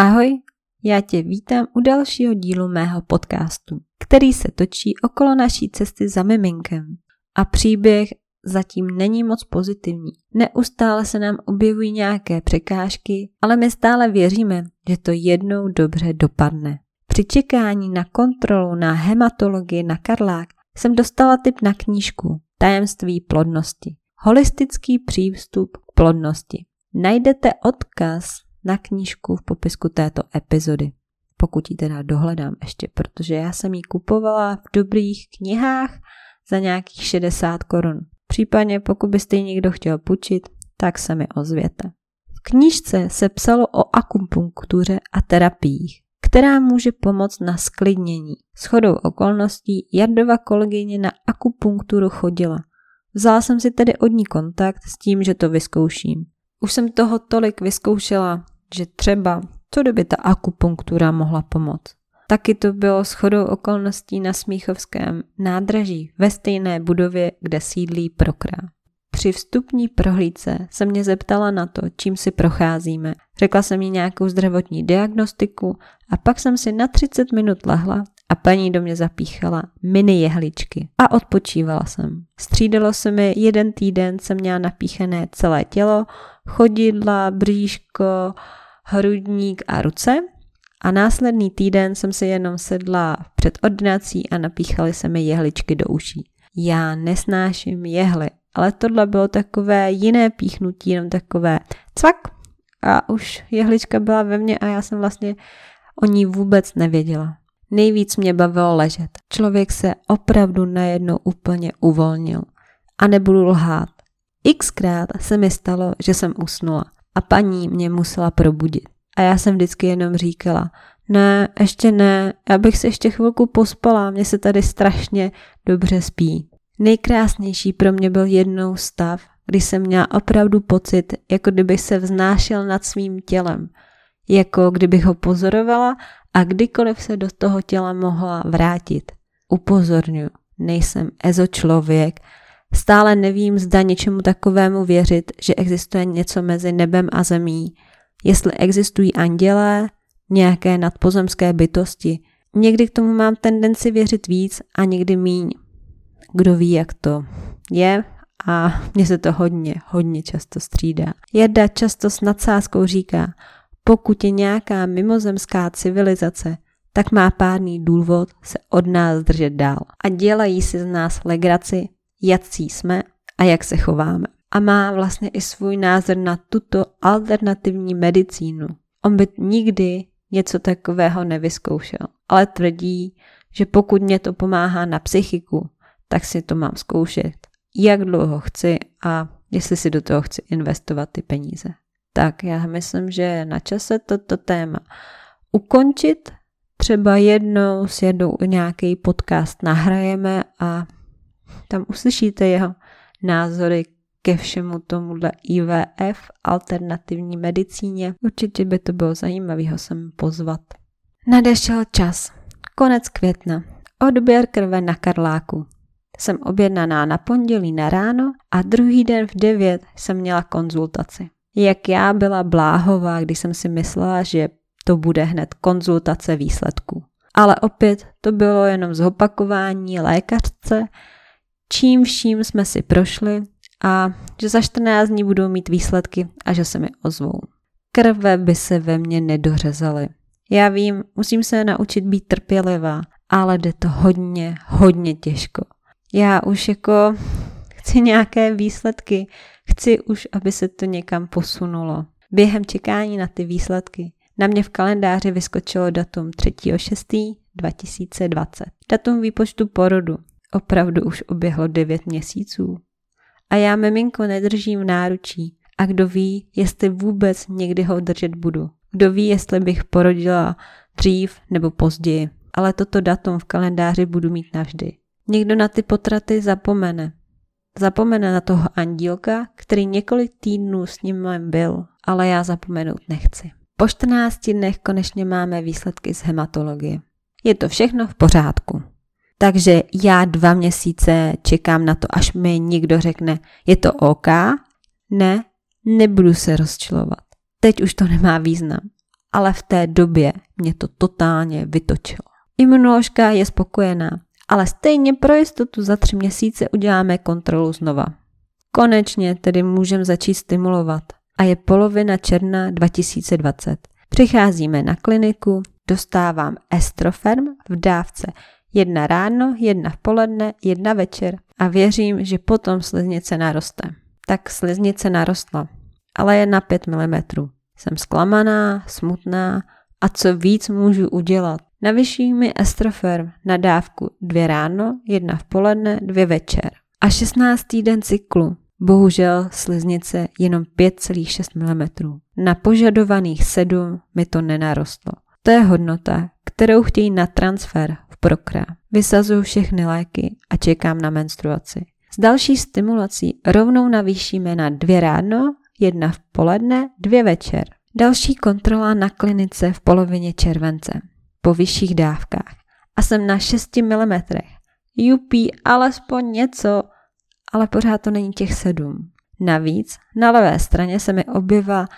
Ahoj, já tě vítám u dalšího dílu mého podcastu, který se točí okolo naší cesty za miminkem. A příběh zatím není moc pozitivní. Neustále se nám objevují nějaké překážky, ale my stále věříme, že to jednou dobře dopadne. Při čekání na kontrolu na hematologii na Karlák jsem dostala tip na knížku Tajemství plodnosti. Holistický přístup k plodnosti. Najdete odkaz na knížku v popisku této epizody. Pokud ji teda dohledám ještě, protože já jsem ji kupovala v dobrých knihách za nějakých 60 korun. Případně pokud byste ji někdo chtěl půjčit, tak se mi ozvěte. V knížce se psalo o akupunktuře a terapiích, která může pomoct na sklidnění. S chodou okolností Jardova kolegyně na akupunkturu chodila. Vzala jsem si tedy od ní kontakt s tím, že to vyzkouším. Už jsem toho tolik vyzkoušela, že třeba co kdyby ta akupunktura mohla pomoct. Taky to bylo shodou okolností na Smíchovském nádraží ve stejné budově, kde sídlí Prokrá. Při vstupní prohlídce se mě zeptala na to, čím si procházíme. Řekla jsem jí nějakou zdravotní diagnostiku a pak jsem si na 30 minut lehla a paní do mě zapíchala mini jehličky a odpočívala jsem. Střídalo se mi jeden týden, jsem měla napíchané celé tělo, chodidla, bříško, hrudník a ruce a následný týden jsem si jenom sedla před ordinací a napíchaly se mi jehličky do uší. Já nesnáším jehly, ale tohle bylo takové jiné píchnutí, jenom takové cvak a už jehlička byla ve mně a já jsem vlastně o ní vůbec nevěděla. Nejvíc mě bavilo ležet. Člověk se opravdu najednou úplně uvolnil. A nebudu lhát. Xkrát se mi stalo, že jsem usnula a paní mě musela probudit. A já jsem vždycky jenom říkala, ne, ještě ne, já bych se ještě chvilku pospala, mně se tady strašně dobře spí. Nejkrásnější pro mě byl jednou stav, kdy jsem měla opravdu pocit, jako kdybych se vznášel nad svým tělem, jako kdybych ho pozorovala a kdykoliv se do toho těla mohla vrátit. Upozorňuji, nejsem ezo člověk, stále nevím, zda něčemu takovému věřit, že existuje něco mezi nebem a zemí, jestli existují andělé, nějaké nadpozemské bytosti. Někdy k tomu mám tendenci věřit víc a někdy míň. Kdo ví, jak to je a mně se to hodně, hodně často střídá. Jeda často s nadsázkou říká, pokud je nějaká mimozemská civilizace, tak má pádný důvod se od nás držet dál. A dělají si z nás legraci, jakcí jsme a jak se chováme. A má vlastně i svůj názor na tuto alternativní medicínu. On by nikdy něco takového nevyzkoušel, ale tvrdí, že pokud mě to pomáhá na psychiku, tak si to mám zkoušet, jak dlouho chci a jestli si do toho chci investovat ty peníze. Tak já myslím, že je na čase toto téma ukončit. Třeba jednou s jednou nějaký podcast nahrajeme a tam uslyšíte jeho názory ke všemu tomuhle IVF, alternativní medicíně. Určitě by to bylo zajímavé ho sem pozvat. Nadešel čas. Konec května. Odběr krve na Karláku. Jsem objednaná na pondělí na ráno a druhý den v 9 jsem měla konzultaci. Jak já byla bláhová, když jsem si myslela, že to bude hned konzultace výsledků. Ale opět to bylo jenom zopakování lékařce, čím vším jsme si prošli a že za 14 dní budou mít výsledky a že se mi ozvou. Krve by se ve mně nedořezaly. Já vím, musím se naučit být trpělivá, ale jde to hodně, hodně těžko. Já už jako chci nějaké výsledky, chci už, aby se to někam posunulo. Během čekání na ty výsledky na mě v kalendáři vyskočilo datum 3.6.2020. Datum výpočtu porodu opravdu už oběhlo 9 měsíců. A já miminko nedržím v náručí. A kdo ví, jestli vůbec někdy ho držet budu. Kdo ví, jestli bych porodila dřív nebo později. Ale toto datum v kalendáři budu mít navždy. Někdo na ty potraty zapomene. Zapomene na toho andílka, který několik týdnů s ním byl, ale já zapomenout nechci. Po 14 dnech konečně máme výsledky z hematologie. Je to všechno v pořádku. Takže já dva měsíce čekám na to, až mi někdo řekne, je to OK? Ne, nebudu se rozčilovat. Teď už to nemá význam. ale v té době mě to totálně vytočilo. Imunoložka je spokojená, ale stejně pro jistotu za tři měsíce uděláme kontrolu znova. Konečně tedy můžeme začít stimulovat a je polovina června 2020. Přicházíme na kliniku, dostávám estroferm v dávce jedna ráno, jedna v poledne, jedna večer a věřím, že potom sliznice naroste. Tak sliznice narostla, ale je na 5 mm. Jsem zklamaná, smutná a co víc můžu udělat. Navyšují mi estroferm na dávku dvě ráno, jedna v poledne, dvě večer. A 16. den cyklu. Bohužel sliznice jenom 5,6 mm. Na požadovaných 7 mi to nenarostlo. To je hodnota, kterou chtějí na transfer v Prokra. Vysazuju všechny léky a čekám na menstruaci. S další stimulací rovnou navýšíme na dvě ráno, jedna v poledne, dvě večer. Další kontrola na klinice v polovině července, po vyšších dávkách. A jsem na 6 mm. Jupí, alespoň něco, ale pořád to není těch 7. Navíc na levé straně se mi objevila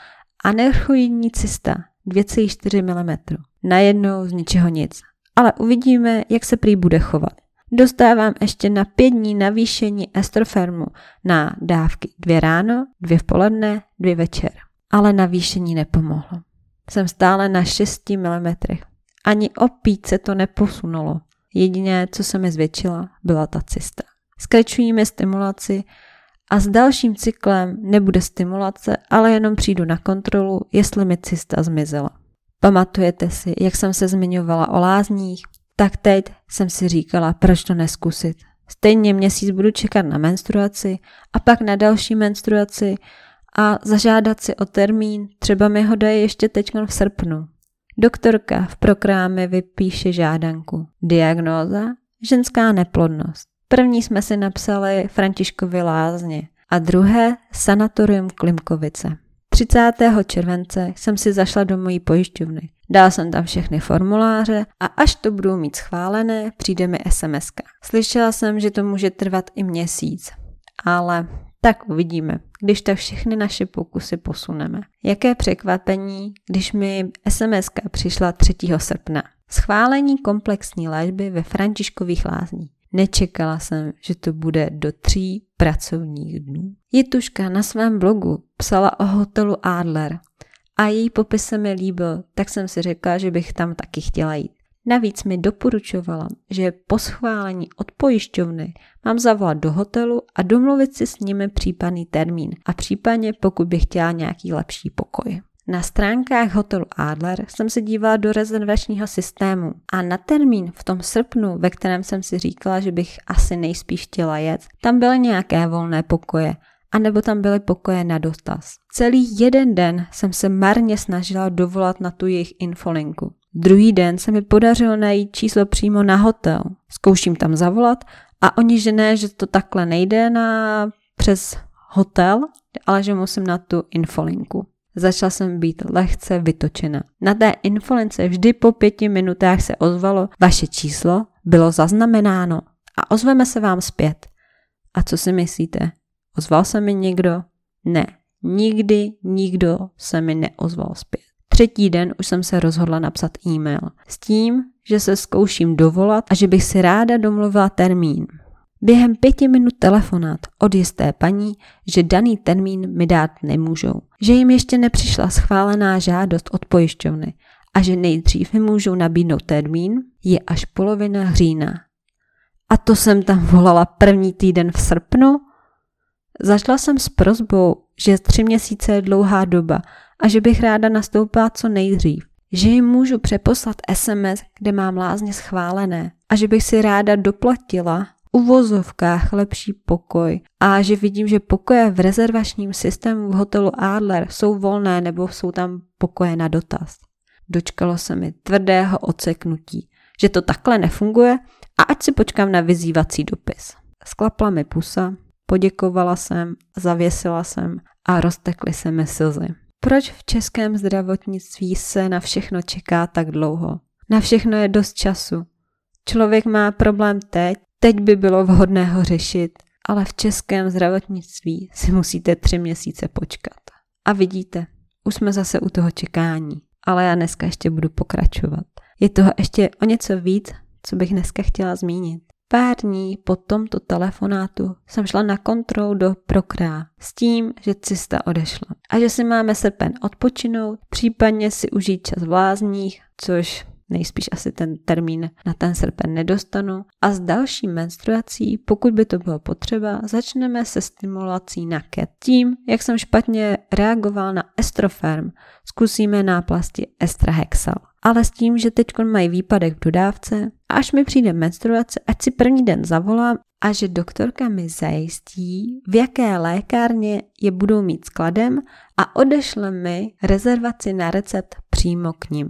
anerchoidní cysta 2,4 mm. Najednou z ničeho nic. Ale uvidíme, jak se prý bude chovat. Dostávám ještě na pět dní navýšení estrofermu na dávky dvě ráno, dvě v poledne, dvě večer. Ale navýšení nepomohlo. Jsem stále na 6 mm. Ani o se to neposunulo. Jediné, co se mi zvětšila, byla ta cysta. Skrečujeme stimulaci a s dalším cyklem nebude stimulace, ale jenom přijdu na kontrolu, jestli mi cysta zmizela. Pamatujete si, jak jsem se zmiňovala o lázních? Tak teď jsem si říkala, proč to neskusit. Stejně měsíc budu čekat na menstruaci a pak na další menstruaci a zažádat si o termín, třeba mi ho dají ještě teď v srpnu. Doktorka v prokráme vypíše žádanku. Diagnóza? Ženská neplodnost. První jsme si napsali Františkovi lázně a druhé Sanatorium Klimkovice. 30. července jsem si zašla do mojí pojišťovny. Dal jsem tam všechny formuláře a až to budou mít schválené, přijde mi SMS. Slyšela jsem, že to může trvat i měsíc, ale tak uvidíme, když tak všechny naše pokusy posuneme. Jaké překvapení, když mi SMS přišla 3. srpna. Schválení komplexní léčby ve Františkových lázních. Nečekala jsem, že to bude do tří pracovních dnů. Jituška na svém blogu psala o hotelu Adler a její popis se mi líbil, tak jsem si řekla, že bych tam taky chtěla jít. Navíc mi doporučovala, že po schválení od pojišťovny mám zavolat do hotelu a domluvit si s nimi případný termín a případně pokud bych chtěla nějaký lepší pokoj. Na stránkách hotelu Adler jsem se dívala do rezervačního systému a na termín v tom srpnu, ve kterém jsem si říkala, že bych asi nejspíš chtěla jet, tam byly nějaké volné pokoje, anebo tam byly pokoje na dotaz. Celý jeden den jsem se marně snažila dovolat na tu jejich infolinku. Druhý den se mi podařilo najít číslo přímo na hotel. Zkouším tam zavolat a oni že ne, že to takhle nejde na přes hotel, ale že musím na tu infolinku. Začala jsem být lehce vytočena. Na té infolince vždy po pěti minutách se ozvalo, vaše číslo bylo zaznamenáno a ozveme se vám zpět. A co si myslíte? Ozval se mi někdo? Ne, nikdy nikdo se mi neozval zpět. Třetí den už jsem se rozhodla napsat e-mail s tím, že se zkouším dovolat a že bych si ráda domluvila termín. Během pěti minut telefonát od jisté paní, že daný termín mi dát nemůžou, že jim ještě nepřišla schválená žádost od pojišťovny a že nejdřív mi můžou nabídnout termín, je až polovina října. A to jsem tam volala první týden v srpnu. Zašla jsem s prozbou, že tři měsíce je dlouhá doba a že bych ráda nastoupila co nejdřív. Že jim můžu přeposlat SMS, kde mám lázně schválené a že bych si ráda doplatila uvozovkách lepší pokoj a že vidím, že pokoje v rezervačním systému v hotelu Adler jsou volné nebo jsou tam pokoje na dotaz. Dočkalo se mi tvrdého oceknutí, že to takhle nefunguje a ať si počkám na vyzývací dopis. Sklapla mi pusa, poděkovala jsem, zavěsila jsem a roztekly se mi slzy. Proč v českém zdravotnictví se na všechno čeká tak dlouho? Na všechno je dost času. Člověk má problém teď Teď by bylo vhodné ho řešit, ale v českém zdravotnictví si musíte tři měsíce počkat. A vidíte, už jsme zase u toho čekání. ale já dneska ještě budu pokračovat. Je toho ještě o něco víc, co bych dneska chtěla zmínit. Pár dní po tomto telefonátu jsem šla na kontrolu do Prokrá s tím, že cista odešla a že si máme srpen odpočinout, případně si užít čas v lázních, což nejspíš asi ten termín na ten srpen nedostanu. A s další menstruací, pokud by to bylo potřeba, začneme se stimulací na KET. Tím, jak jsem špatně reagoval na estroferm, zkusíme náplasti estrahexal. Ale s tím, že teď mají výpadek v dodávce, až mi přijde menstruace, ať si první den zavolám a že doktorka mi zajistí, v jaké lékárně je budou mít skladem a odešle mi rezervaci na recept přímo k ním.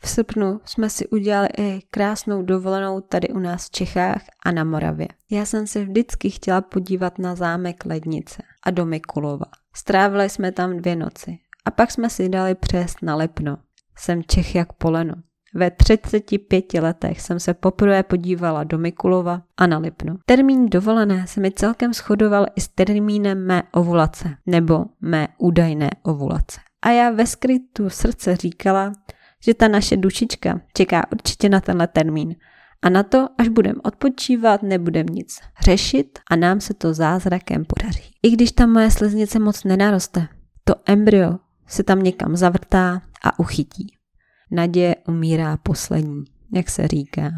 V srpnu jsme si udělali i krásnou dovolenou tady u nás v Čechách a na Moravě. Já jsem se vždycky chtěla podívat na zámek Lednice a do Mikulova. Strávili jsme tam dvě noci a pak jsme si dali přest na Lipno. Jsem Čech jak poleno. Ve 35 letech jsem se poprvé podívala do Mikulova a na Lipno. Termín dovolené se mi celkem shodoval i s termínem mé ovulace, nebo mé údajné ovulace. A já ve skrytu srdce říkala, že ta naše dušička čeká určitě na tenhle termín. A na to, až budeme odpočívat, nebudem nic řešit a nám se to zázrakem podaří. I když ta moje sliznice moc nenaroste, to embryo se tam někam zavrtá a uchytí. Naděje umírá poslední, jak se říká.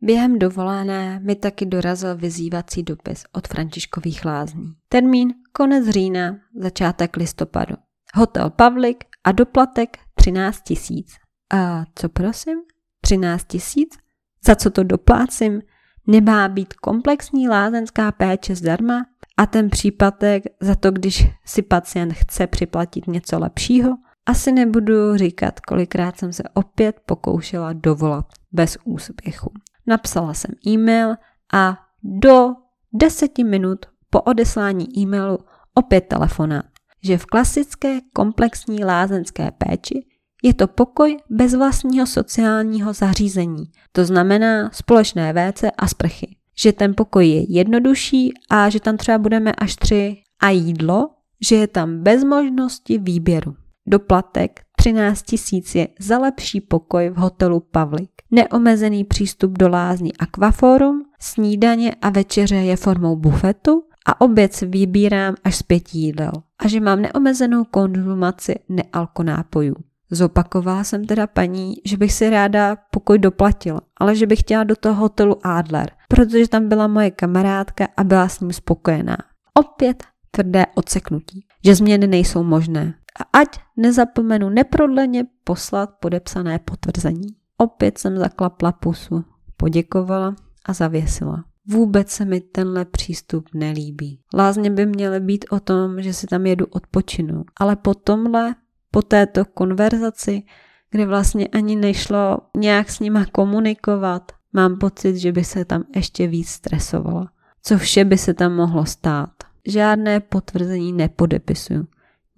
Během dovolené mi taky dorazil vyzývací dopis od Františkových lázní. Termín konec října, začátek listopadu. Hotel Pavlik a doplatek 13 tisíc. A co prosím? 13 tisíc? Za co to doplácím? Nemá být komplexní lázeňská péče zdarma? A ten případek za to, když si pacient chce připlatit něco lepšího? Asi nebudu říkat, kolikrát jsem se opět pokoušela dovolat bez úspěchu. Napsala jsem e-mail a do deseti minut po odeslání e-mailu opět telefonát, že v klasické komplexní lázeňské péči je to pokoj bez vlastního sociálního zařízení, to znamená společné WC a sprchy. Že ten pokoj je jednodušší a že tam třeba budeme až tři a jídlo, že je tam bez možnosti výběru. Doplatek 13 tisíc je za lepší pokoj v hotelu Pavlik. Neomezený přístup do lázní Aquaforum, snídaně a večeře je formou bufetu a oběd vybírám až z pěti jídel. A že mám neomezenou konzumaci nealkonápojů. Zopakovala jsem teda paní, že bych si ráda pokoj doplatila, ale že bych chtěla do toho hotelu Adler, protože tam byla moje kamarádka a byla s ním spokojená. Opět tvrdé odseknutí, že změny nejsou možné. A ať nezapomenu neprodleně poslat podepsané potvrzení. Opět jsem zaklapla pusu, poděkovala a zavěsila. Vůbec se mi tenhle přístup nelíbí. Lázně by měly být o tom, že si tam jedu odpočinout, ale po tomhle po této konverzaci, kde vlastně ani nešlo nějak s nima komunikovat, mám pocit, že by se tam ještě víc stresovala. Co vše by se tam mohlo stát. Žádné potvrzení nepodepisuju.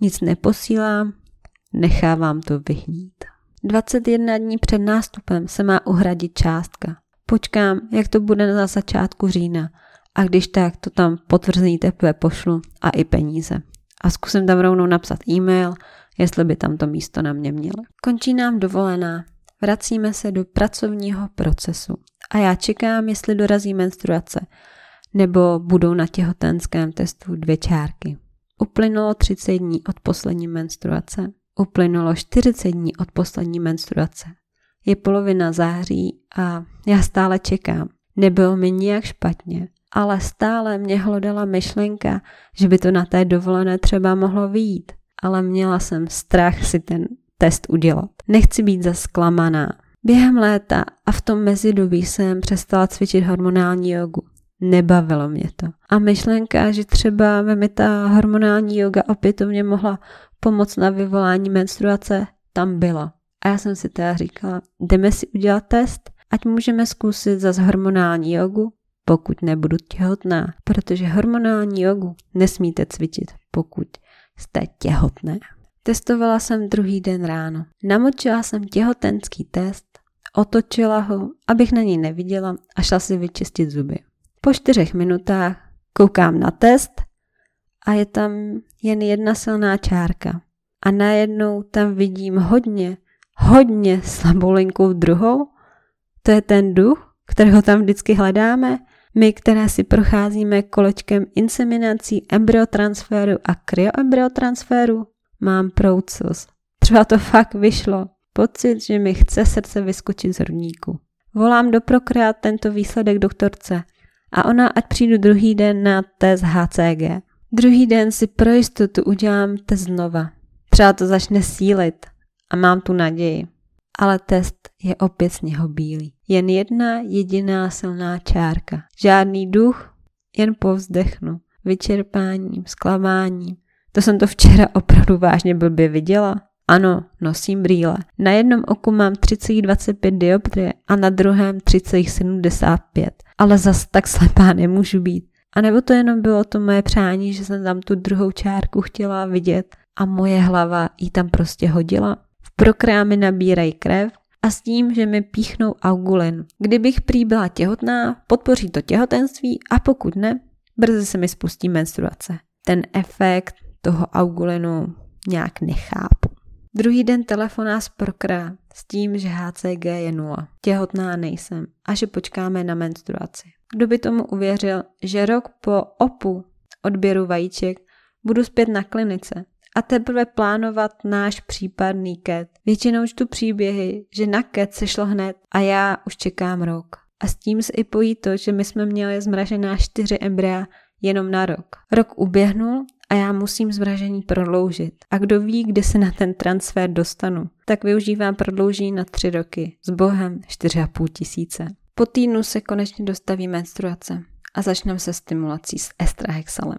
Nic neposílám, nechávám to vyhnít. 21 dní před nástupem se má uhradit částka. Počkám, jak to bude na začátku října a když tak, to tam potvrzení teprve pošlu a i peníze. A zkusím tam rovnou napsat e-mail jestli by tam to místo na mě mělo. Končí nám dovolená, vracíme se do pracovního procesu a já čekám, jestli dorazí menstruace nebo budou na těhotenském testu dvě čárky. Uplynulo 30 dní od poslední menstruace. Uplynulo 40 dní od poslední menstruace. Je polovina září a já stále čekám. Nebylo mi nijak špatně, ale stále mě hlodala myšlenka, že by to na té dovolené třeba mohlo vyjít ale měla jsem strach si ten test udělat. Nechci být zasklamaná. Během léta a v tom mezidobí jsem přestala cvičit hormonální jogu. Nebavilo mě to. A myšlenka, že třeba by mi ta hormonální yoga opětovně mohla pomoct na vyvolání menstruace, tam byla. A já jsem si teda říkala, jdeme si udělat test, ať můžeme zkusit zase hormonální jogu, pokud nebudu těhotná, protože hormonální jogu nesmíte cvičit, pokud jste těhotné. Testovala jsem druhý den ráno. Namočila jsem těhotenský test, otočila ho, abych na něj neviděla a šla si vyčistit zuby. Po čtyřech minutách koukám na test a je tam jen jedna silná čárka. A najednou tam vidím hodně, hodně slabou linkou druhou? To je ten duch, kterého tam vždycky hledáme? My, které si procházíme kolečkem inseminací, embryotransferu a kryoembryotransferu? Mám proucos. Třeba to fakt vyšlo. Pocit, že mi chce srdce vyskočit z hrudníku. Volám do prokreat tento výsledek doktorce a ona, ať přijdu druhý den na test HCG. Druhý den si pro jistotu udělám test znova. Třeba to začne sílit a mám tu naději. Ale test je opět sněhobílý. Jen jedna jediná silná čárka. Žádný duch, jen povzdechnu. Vyčerpáním, zklamáním. To jsem to včera opravdu vážně blbě viděla. Ano, nosím brýle. Na jednom oku mám 3,25 dioptrie a na druhém 3,75. Ale zas tak slepá nemůžu být. A nebo to jenom bylo to moje přání, že jsem tam tu druhou čárku chtěla vidět a moje hlava ji tam prostě hodila. V prokrámy nabírají krev a s tím, že mi píchnou augulin. Kdybych prý byla těhotná, podpoří to těhotenství a pokud ne, brzy se mi spustí menstruace. Ten efekt toho augulinu nějak nechápu. Druhý den telefoná z prokra s tím, že HCG je nula. Těhotná nejsem a že počkáme na menstruaci. Kdo by tomu uvěřil, že rok po opu odběru vajíček budu zpět na klinice a teprve plánovat náš případný ket. Většinou čtu příběhy, že na ket se šlo hned a já už čekám rok. A s tím se i pojí to, že my jsme měli zmražená čtyři embrya jenom na rok. Rok uběhnul a já musím zmražení prodloužit. A kdo ví, kdy se na ten transfer dostanu, tak využívám prodloužení na tři roky. S bohem 4,5 tisíce. Po týdnu se konečně dostaví menstruace a začneme se stimulací s estrahexalem.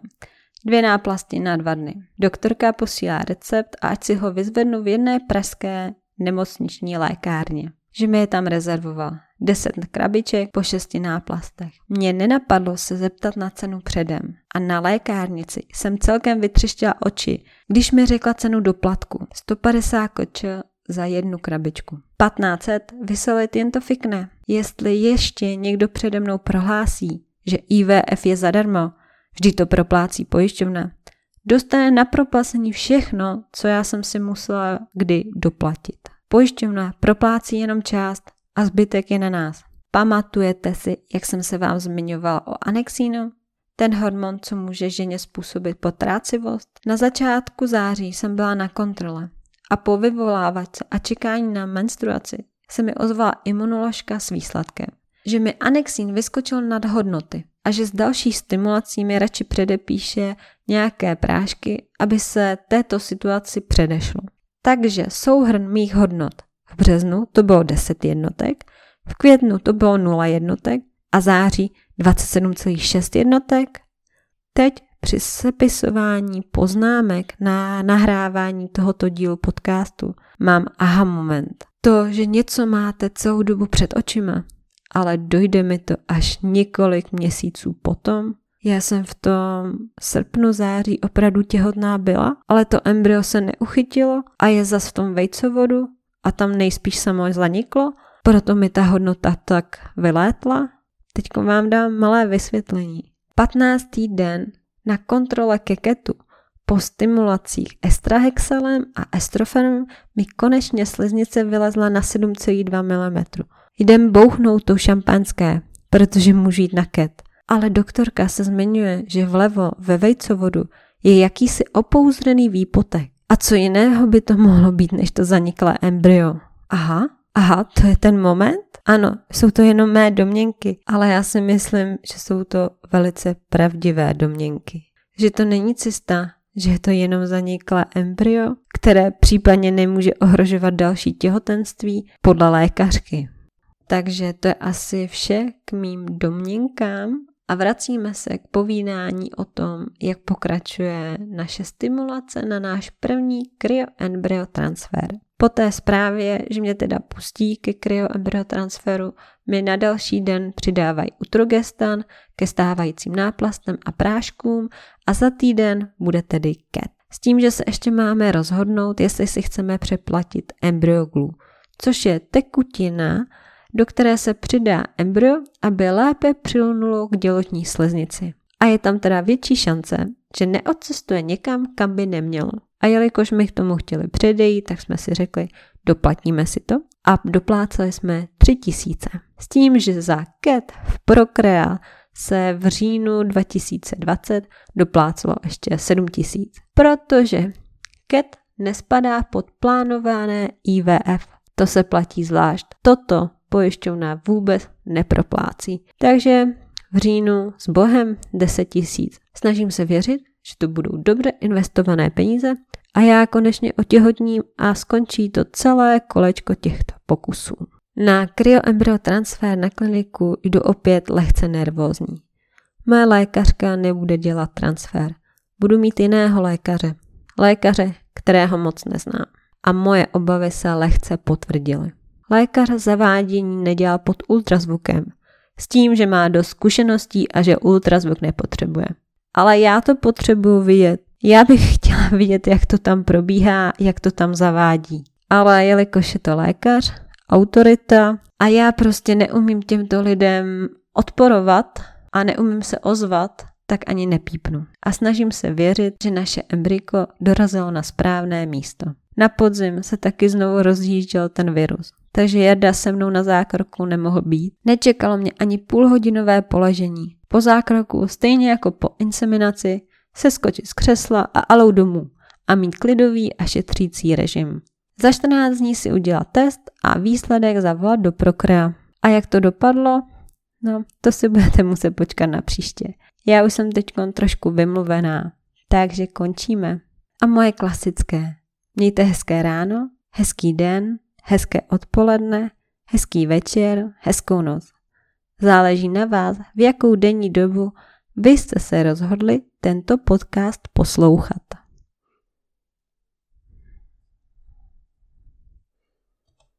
Dvě náplasti na dva dny. Doktorka posílá recept a ať si ho vyzvednu v jedné pražské nemocniční lékárně. Že mi je tam rezervoval. Deset krabiček po šesti náplastech. Mně nenapadlo se zeptat na cenu předem. A na lékárnici jsem celkem vytřištěla oči, když mi řekla cenu doplatku. 150 koč za jednu krabičku. 1500 vyselit jen to fikne. Jestli ještě někdo přede mnou prohlásí, že IVF je zadarmo, vždy to proplácí pojišťovna, dostane na proplacení všechno, co já jsem si musela kdy doplatit. Pojišťovna proplácí jenom část a zbytek je na nás. Pamatujete si, jak jsem se vám zmiňovala o anexínu? Ten hormon, co může ženě způsobit potrácivost? Na začátku září jsem byla na kontrole a po vyvolávačce a čekání na menstruaci se mi ozvala imunoložka s výsledkem, že mi anexín vyskočil nad hodnoty a že s další stimulací mi radši předepíše nějaké prášky, aby se této situaci předešlo. Takže souhrn mých hodnot březnu to bylo 10 jednotek, v květnu to bylo 0 jednotek a září 27,6 jednotek. Teď při sepisování poznámek na nahrávání tohoto dílu podcastu mám aha moment. To, že něco máte celou dobu před očima, ale dojde mi to až několik měsíců potom. Já jsem v tom srpnu, září opravdu těhotná byla, ale to embryo se neuchytilo a je zas v tom vejcovodu a tam nejspíš samo zaniklo, proto mi ta hodnota tak vylétla. Teď vám dám malé vysvětlení. 15. den na kontrole keketu po stimulacích estrahexalem a estrofenem mi konečně sliznice vylezla na 7,2 mm. Jdem bouchnout to šampanské, protože můžu jít na ket. Ale doktorka se zmiňuje, že vlevo ve vejcovodu je jakýsi opouzřený výpotek. A co jiného by to mohlo být, než to zaniklé embryo? Aha, aha, to je ten moment? Ano, jsou to jenom mé domněnky, ale já si myslím, že jsou to velice pravdivé domněnky. Že to není cesta, že je to jenom zaniklé embryo, které případně nemůže ohrožovat další těhotenství podle lékařky. Takže to je asi vše k mým domněnkám a vracíme se k povídání o tom, jak pokračuje naše stimulace na náš první kryoembryo transfer. Po té zprávě, že mě teda pustí ke kryoembryo transferu, mi na další den přidávají utrogestan ke stávajícím náplastem a práškům a za týden bude tedy ket. S tím, že se ještě máme rozhodnout, jestli si chceme přeplatit embryoglu, což je tekutina, do které se přidá embryo, aby lépe přilnulo k děložní sleznici. A je tam teda větší šance, že neodcestuje někam, kam by nemělo. A jelikož my k tomu chtěli předejít, tak jsme si řekli, doplatíme si to a dopláceli jsme 3000. S tím, že za CAT v Procrea se v říjnu 2020 doplácelo ještě 7000, protože CAT nespadá pod plánované IVF. To se platí zvlášť. Toto pojišťovna vůbec neproplácí. Takže v říjnu s Bohem 10 tisíc. Snažím se věřit, že to budou dobře investované peníze a já konečně otěhotním a skončí to celé kolečko těchto pokusů. Na kryoembryo transfer na kliniku jdu opět lehce nervózní. Moje lékařka nebude dělat transfer. Budu mít jiného lékaře. Lékaře, kterého moc neznám. A moje obavy se lehce potvrdily. Lékař zavádění nedělal pod ultrazvukem, s tím, že má dost zkušeností a že ultrazvuk nepotřebuje. Ale já to potřebuji vidět. Já bych chtěla vidět, jak to tam probíhá, jak to tam zavádí. Ale jelikož je to lékař, autorita a já prostě neumím těmto lidem odporovat a neumím se ozvat, tak ani nepípnu. A snažím se věřit, že naše embryko dorazilo na správné místo. Na podzim se taky znovu rozjížděl ten virus, takže Jarda se mnou na zákroku nemohl být. Nečekalo mě ani půlhodinové poležení. Po zákroku, stejně jako po inseminaci, se skočit z křesla a alou domů a mít klidový a šetřící režim. Za 14 dní si udělat test a výsledek zavolat do Prokrea. A jak to dopadlo? No, to si budete muset počkat na příště. Já už jsem teď trošku vymluvená, takže končíme. A moje klasické. Mějte hezké ráno, hezký den, hezké odpoledne, hezký večer, hezkou noc. Záleží na vás, v jakou denní dobu vy jste se rozhodli tento podcast poslouchat.